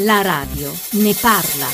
La radio ne parla.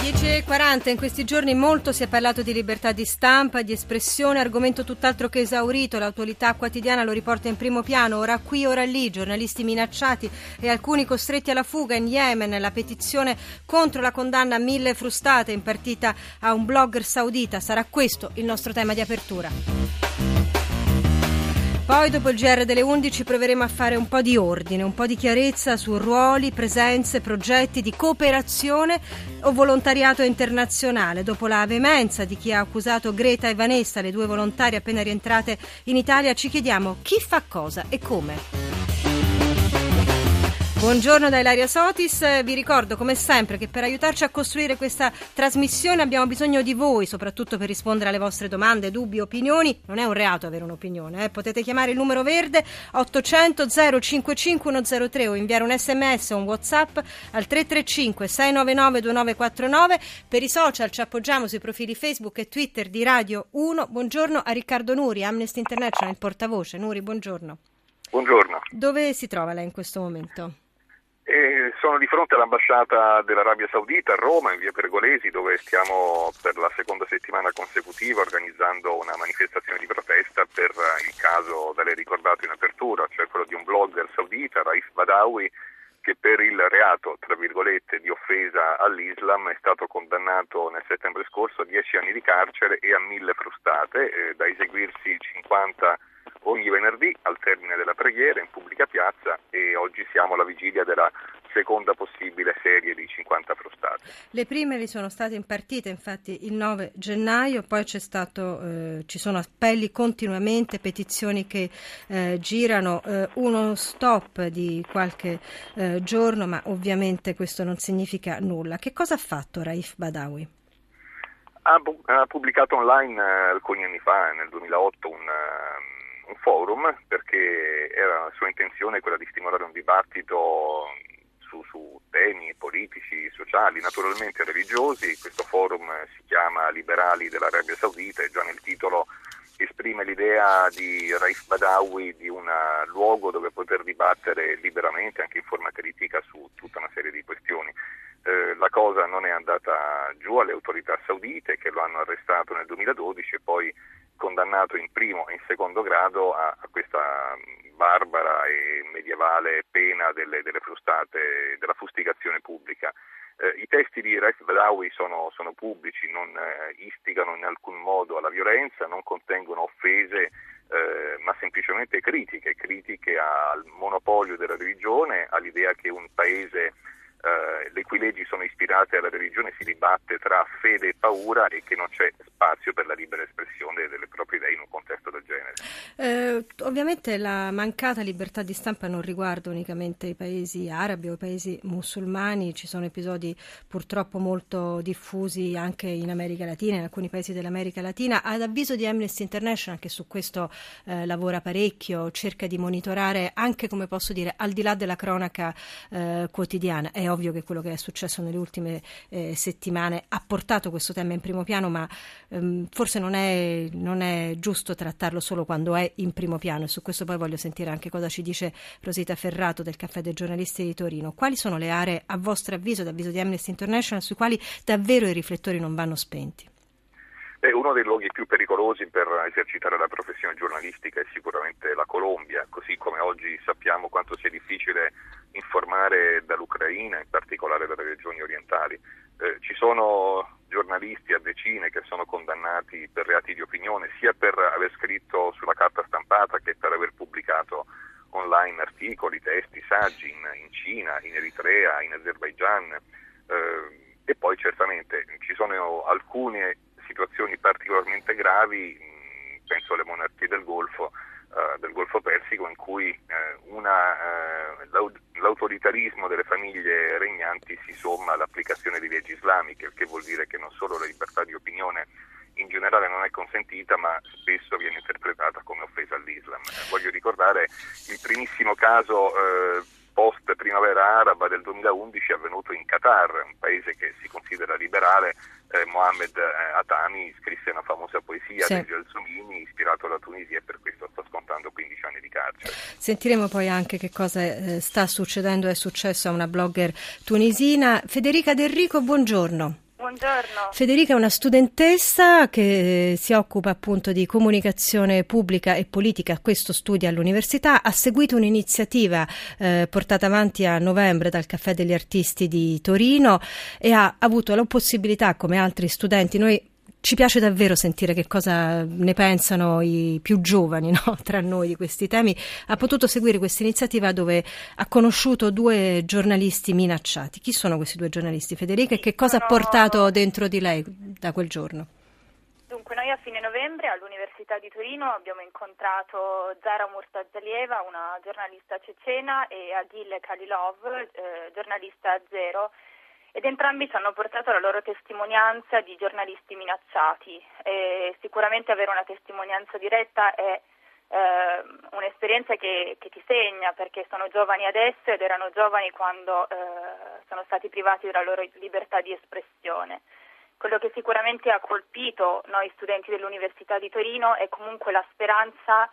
10.40 in questi giorni molto si è parlato di libertà di stampa, di espressione, argomento tutt'altro che esaurito, l'autorità quotidiana lo riporta in primo piano, ora qui, ora lì, giornalisti minacciati e alcuni costretti alla fuga in Yemen, la petizione contro la condanna a mille frustate impartita a un blogger saudita, sarà questo il nostro tema di apertura. Poi dopo il GR delle 11 proveremo a fare un po' di ordine, un po' di chiarezza su ruoli, presenze, progetti di cooperazione o volontariato internazionale. Dopo la veemenza di chi ha accusato Greta e Vanessa, le due volontarie appena rientrate in Italia, ci chiediamo chi fa cosa e come. Buongiorno da Ilaria Sotis, vi ricordo come sempre che per aiutarci a costruire questa trasmissione abbiamo bisogno di voi, soprattutto per rispondere alle vostre domande, dubbi, opinioni. Non è un reato avere un'opinione, eh? potete chiamare il numero verde 800 055 103 o inviare un sms o un whatsapp al 335 699 2949. Per i social ci appoggiamo sui profili Facebook e Twitter di Radio 1. Buongiorno a Riccardo Nuri, Amnesty International, il portavoce. Nuri, buongiorno. Buongiorno. Dove si trova lei in questo momento? E sono di fronte all'ambasciata dell'Arabia Saudita a Roma, in via Pergolesi, dove stiamo per la seconda settimana consecutiva organizzando una manifestazione di protesta per il caso da lei ricordato in apertura, cioè quello di un blogger saudita, Raif Badawi, che per il reato, tra virgolette, di offesa all'Islam è stato condannato nel settembre scorso a 10 anni di carcere e a mille frustate, eh, da eseguirsi 50 ogni venerdì al termine della preghiera in pubblica piazza e oggi siamo alla vigilia della seconda possibile serie di 50 frustate. Le prime vi sono state impartite infatti il 9 gennaio, poi stato, eh, ci sono appelli continuamente, petizioni che eh, girano, eh, uno stop di qualche eh, giorno, ma ovviamente questo non significa nulla. Che cosa ha fatto Raif Badawi? Ha, ha pubblicato online eh, alcuni anni fa, nel 2008, un un forum perché era la sua intenzione quella di stimolare un dibattito su, su, temi politici, sociali, naturalmente religiosi. Questo forum si chiama Liberali dell'Arabia Saudita e già nel titolo esprime l'idea di Raif Badawi di un luogo dove poter dibattere liberamente, anche in forma critica, su tutta una serie di questioni. Eh, la cosa non è andata giù alle autorità saudite che lo hanno arrestato nel 2012 e poi condannato in primo e in secondo grado a, a questa barbara e medievale pena delle, delle frustate, della fustigazione pubblica. Eh, I testi di Raif Badawi sono, sono pubblici, non eh, istigano in alcun modo alla violenza, non contengono offese, eh, ma semplicemente critiche, critiche al monopolio della religione, all'idea che un paese eh, le cui leggi sono ispirate alla religione si dibatte tra fede e paura e che non c'è spazio per la libera espressione delle proprie idee in un contesto del genere. Eh, ovviamente la mancata libertà di stampa non riguarda unicamente i paesi arabi o i paesi musulmani, ci sono episodi purtroppo molto diffusi anche in America Latina, in alcuni paesi dell'America Latina. Ad avviso di Amnesty International, che su questo eh, lavora parecchio, cerca di monitorare anche, come posso dire, al di là della cronaca eh, quotidiana. È ovvio che quello che è successo nelle ultime eh, settimane ha portato questo tema in primo piano, ma ehm, forse non è, non è, giusto trattarlo solo quando è in primo piano e su questo poi voglio sentire anche cosa ci dice Rosita Ferrato del Caffè dei giornalisti di Torino. Quali sono le aree, a vostro avviso, ad avviso di Amnesty International, sui quali davvero i riflettori non vanno spenti? Beh, uno dei luoghi più pericolosi per esercitare la professione giornalistica è sicuramente la Colombia, così come oggi sappiamo quanto sia difficile informare dall'Ucraina, in particolare dalle regioni orientali. Eh, ci sono giornalisti a decine che sono condannati per reati di opinione, sia per aver scritto sulla carta stampata che per aver pubblicato online articoli, testi, saggi in, in Cina, in Eritrea, in Azerbaigian. Eh, e poi certamente ci sono alcune situazioni particolarmente gravi, penso alle monarchie del Golfo, eh, del Golfo Persico, in cui eh, una, eh, l'autoritarismo delle famiglie regnanti si somma all'applicazione di leggi islamiche, il che vuol dire che non solo la libertà di opinione in generale non è consentita, ma spesso viene interpretata come offesa all'Islam. Voglio ricordare il primissimo caso eh, post primavera araba del 2011 è avvenuto in Qatar, un paese che si considera liberale. Eh, Mohamed eh, Atami scrisse una famosa poesia sì. del Gelsomini ispirato alla Tunisia e per questo sta scontando 15 anni di carcere. Sentiremo poi anche che cosa eh, sta succedendo, è successo a una blogger tunisina. Federica D'Enrico, buongiorno. Buongiorno. Federica è una studentessa che si occupa appunto di comunicazione pubblica e politica, questo studia all'università, ha seguito un'iniziativa eh, portata avanti a novembre dal Caffè degli Artisti di Torino e ha avuto la possibilità, come altri studenti, noi ci piace davvero sentire che cosa ne pensano i più giovani no? tra noi di questi temi. Ha potuto seguire questa iniziativa dove ha conosciuto due giornalisti minacciati. Chi sono questi due giornalisti, Federica, e che cosa ha portato dentro di lei da quel giorno? Dunque, noi a fine novembre all'Università di Torino abbiamo incontrato Zara Murtazalieva, una giornalista cecena, e Agil Kalilov, eh, giornalista zero ed entrambi ci hanno portato la loro testimonianza di giornalisti minacciati. E sicuramente avere una testimonianza diretta è eh, un'esperienza che, che, ti segna perché sono giovani adesso ed erano giovani quando eh, sono stati privati della loro libertà di espressione. Quello che sicuramente ha colpito noi studenti dell'Università di Torino è comunque la speranza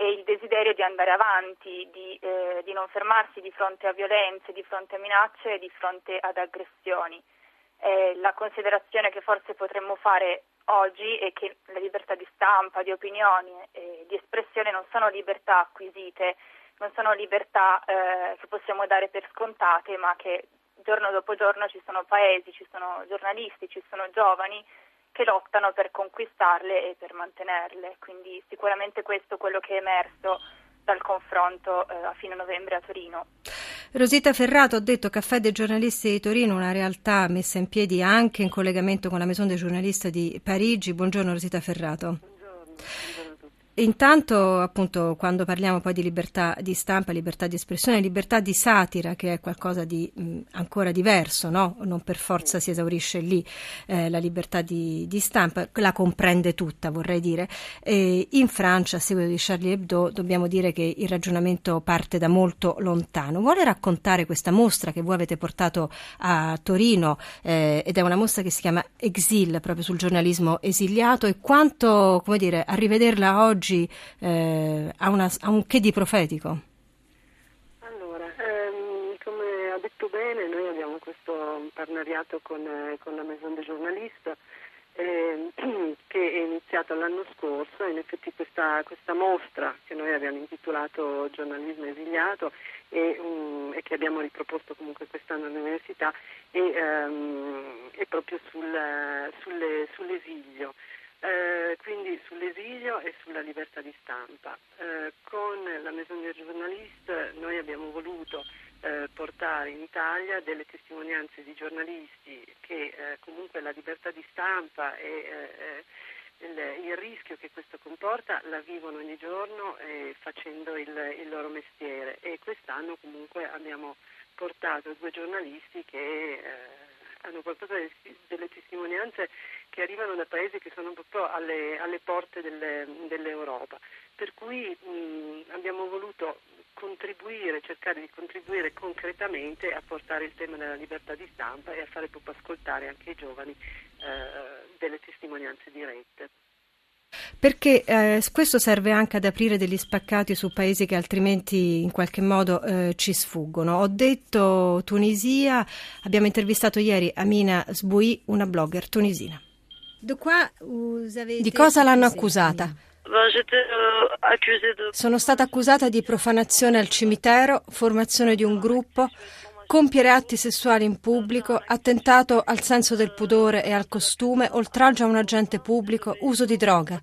e il desiderio di andare avanti, di, eh, di, non fermarsi di fronte a violenze, di fronte a minacce e di fronte ad aggressioni. Eh, la considerazione che forse potremmo fare oggi è che la libertà di stampa, di opinioni e di espressione non sono libertà acquisite, non sono libertà eh, che possiamo dare per scontate, ma che giorno dopo giorno ci sono paesi, ci sono giornalisti, ci sono giovani che lottano per conquistarle e per mantenerle. Quindi sicuramente questo è quello che è emerso dal confronto eh, a fine novembre a Torino. Rosita Ferrato ha detto Caffè dei giornalisti di Torino, una realtà messa in piedi anche in collegamento con la Maison dei giornalisti di Parigi. Buongiorno Rosita Ferrato. Buongiorno. Intanto, appunto, quando parliamo poi di libertà di stampa, libertà di espressione, libertà di satira, che è qualcosa di mh, ancora diverso, no? non per forza si esaurisce lì eh, la libertà di, di, stampa, la comprende tutta, vorrei dire. E in Francia, a seguito di Charlie Hebdo, dobbiamo dire che il ragionamento parte da molto lontano. Vuole raccontare questa mostra che voi avete portato a Torino eh, ed è una mostra che si chiama Exil, proprio sul giornalismo esiliato e quanto, come dire, a rivederla oggi oggi eh, ha, una, ha, un che di profetico? Allora, ehm, come ha detto bene, noi abbiamo questo partenariato con, eh, con la Maison de Journaliste eh, che è iniziato l'anno scorso in effetti questa, questa, mostra che noi abbiamo intitolato Giornalismo esiliato e, um, e che abbiamo riproposto comunque quest'anno all'università è, um, è proprio sul, sulle, sull'esilio. Eh, quindi sull'esilio e sulla libertà di stampa. Eh, con la Maison des Journalistes noi abbiamo voluto eh, portare in Italia delle testimonianze di giornalisti che eh, comunque la libertà di stampa e eh, il, il, rischio che questo comporta la vivono ogni giorno facendo il, il loro mestiere e quest'anno comunque abbiamo portato due giornalisti che hanno portato delle, delle, testimonianze che arrivano da paesi che sono proprio alle, alle porte delle, dell'Europa. Per cui mh, abbiamo voluto contribuire, cercare di contribuire concretamente a portare il tema della libertà di stampa e a fare proprio ascoltare anche ai giovani eh, delle testimonianze dirette. Perché eh, questo serve anche ad aprire degli spaccati su paesi che altrimenti in qualche modo eh, ci sfuggono. Ho detto Tunisia, abbiamo intervistato ieri Amina Sbui, una blogger tunisina. Di cosa l'hanno accusata? Sono stata accusata di profanazione al cimitero, formazione di un gruppo, compiere atti sessuali in pubblico, attentato al senso del pudore e al costume, oltraggio a un agente pubblico, uso di droga.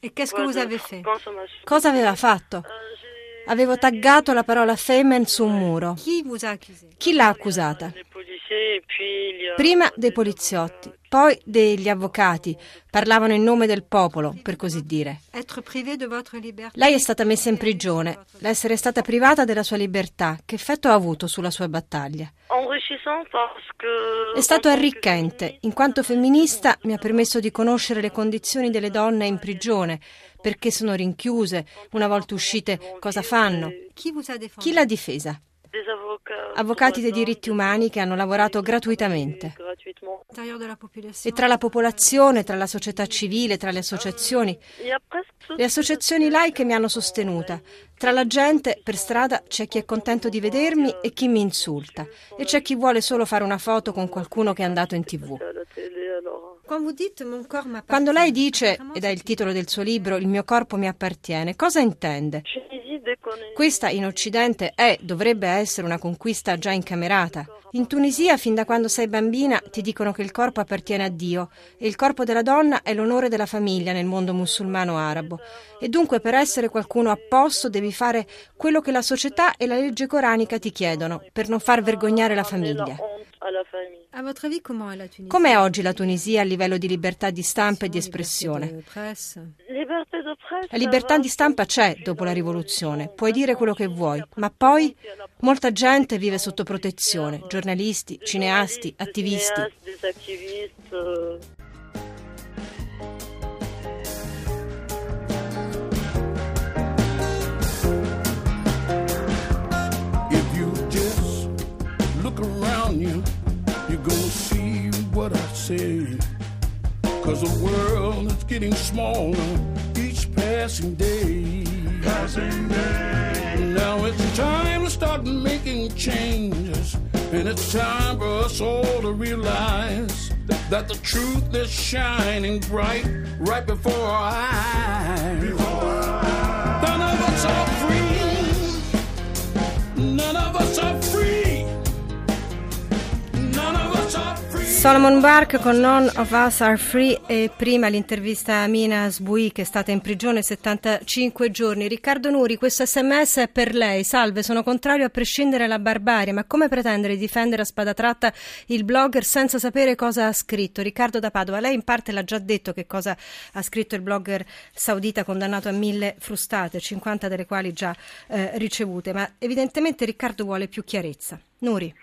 E che scusa aveva fatto? Cosa aveva fatto? Avevo taggato la parola Femen su un muro. Chi l'ha accusata? Prima dei poliziotti, poi degli avvocati, parlavano in nome del popolo, per così dire. Lei è stata messa in prigione, l'essere stata privata della sua libertà, che effetto ha avuto sulla sua battaglia? È stato arricchente, in quanto femminista mi ha permesso di conoscere le condizioni delle donne in prigione, perché sono rinchiuse, una volta uscite cosa fanno. Chi l'ha difesa? Avvocati dei diritti umani che hanno lavorato gratuitamente. E tra la popolazione, tra la società civile, tra le associazioni. Le associazioni laiche mi hanno sostenuta. Tra la gente, per strada, c'è chi è contento di vedermi e chi mi insulta. E c'è chi vuole solo fare una foto con qualcuno che è andato in tv. Quando lei dice, ed è il titolo del suo libro, Il mio corpo mi appartiene, cosa intende? Questa in Occidente è, dovrebbe essere una conquista già incamerata. In Tunisia, fin da quando sei bambina, ti dicono che il corpo appartiene a Dio e il corpo della donna è l'onore della famiglia nel mondo musulmano arabo. E dunque per essere qualcuno a posto devi fare quello che la società e la legge coranica ti chiedono, per non far vergognare la famiglia. Com'è oggi la Tunisia a livello di libertà di stampa e di espressione? La libertà di stampa c'è dopo la rivoluzione, puoi dire quello che vuoi, ma poi molta gente vive sotto protezione, giornalisti, cineasti, attivisti. Gonna see what I say. Cause the world is getting smaller each passing day. Passing day. Now it's time to start making changes. And it's time for us all to realize that the truth is shining bright right before our eyes. None of us are free. None of us are free. Solomon Bark con None of Us Are Free e prima l'intervista a Mina Sbui che è stata in prigione 75 giorni. Riccardo Nuri, questo sms è per lei. Salve, sono contrario a prescindere dalla barbarie, ma come pretendere di difendere a spada tratta il blogger senza sapere cosa ha scritto? Riccardo da Padova, lei in parte l'ha già detto che cosa ha scritto il blogger saudita condannato a mille frustate, 50 delle quali già eh, ricevute, ma evidentemente Riccardo vuole più chiarezza. Nuri.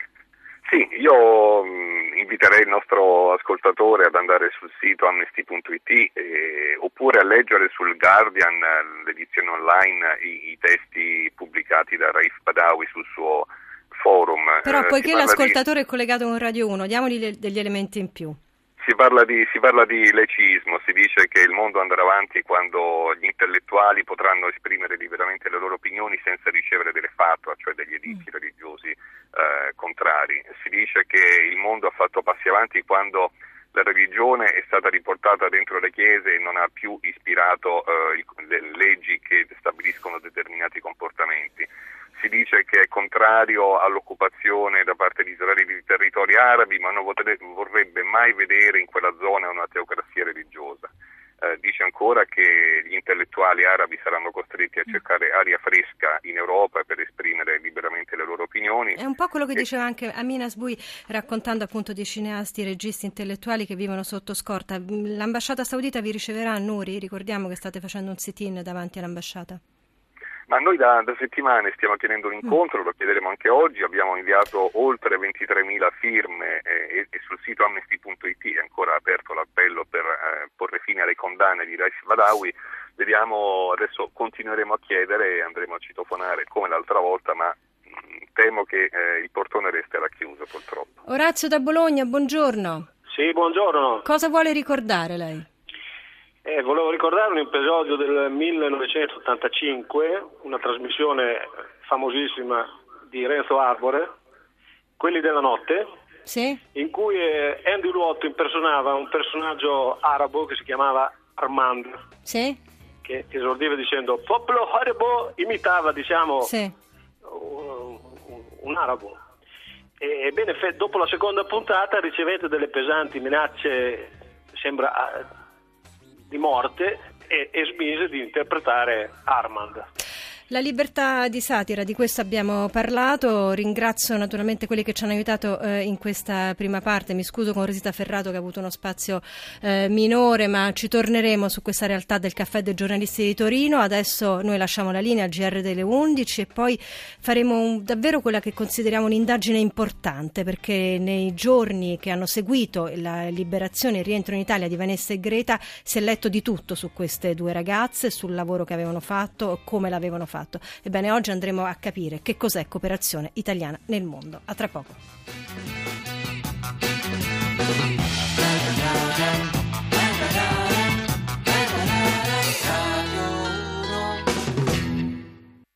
Sì, io mh, inviterei il nostro ascoltatore ad andare sul sito amnesty.it eh, oppure a leggere sul Guardian, eh, l'edizione online, i, i testi pubblicati da Raif Badawi sul suo forum. Però Eh, poiché parla di- l'ascoltatore è collegato con Radio 1, diamogli degli elementi in più. Si parla, di, si parla di laicismo, si dice che il mondo andrà avanti quando gli intellettuali potranno esprimere liberamente le loro opinioni senza ricevere delle fatwa, cioè degli editti religiosi eh, contrari. Si dice che il mondo ha fatto passi avanti quando la religione è stata riportata dentro le chiese e non ha più ispirato eh, le leggi che stabiliscono determinati comportamenti. Si dice che è contrario all'occupazione da parte di Israele di territori arabi, ma non vorrebbe mai vedere in quella zona una teocrazia religiosa. Eh, dice ancora che gli intellettuali arabi saranno costretti a cercare aria fresca in Europa per esprimere liberamente le loro opinioni. È un po' quello che diceva anche Amina Sbui raccontando appunto di cineasti, registi, intellettuali che vivono sotto scorta. L'ambasciata saudita vi riceverà a Nuri? Ricordiamo che state facendo un sit-in davanti all'ambasciata. Ma noi da, da settimane stiamo chiedendo un incontro, lo chiederemo anche oggi, abbiamo inviato oltre 23.000 firme eh, e, sul sito amnesty.it è ancora aperto l'appello per eh, porre fine alle condanne di Raif Badawi. Vediamo, adesso continueremo a chiedere e andremo a citofonare come l'altra volta, ma temo che eh, il portone resterà chiuso purtroppo. Orazio da Bologna, buongiorno. Sì, buongiorno. Cosa vuole ricordare lei? Eh, volevo ricordare un episodio del 1985, una trasmissione famosissima di Renzo Arbore, Quelli della notte, Sì? in cui eh, Andy Ruotto impersonava un personaggio arabo che si chiamava Armand, Sì? che esordiva dicendo Popolo Haribo, imitava diciamo Sì. Un, un arabo. Ebbene, dopo la seconda puntata ricevete delle pesanti minacce, sembra, ah, di morte e, e smise di interpretare Armand. La libertà di satira, di questo abbiamo parlato. Ringrazio naturalmente quelli che ci hanno aiutato eh, in questa prima parte. Mi scuso con Rosita Ferrato che ha avuto uno spazio eh, minore, ma ci torneremo su questa realtà del caffè dei giornalisti di Torino. Adesso noi lasciamo la linea al GR delle 11 e poi faremo un, davvero quella che consideriamo un'indagine importante perché nei giorni che hanno seguito la liberazione e il rientro in Italia di Vanessa e Greta si è letto di tutto su queste due ragazze, sul lavoro che avevano fatto, come l'avevano fatto fatto. Ebbene, oggi andremo a capire che cos'è cooperazione italiana nel mondo. A tra poco.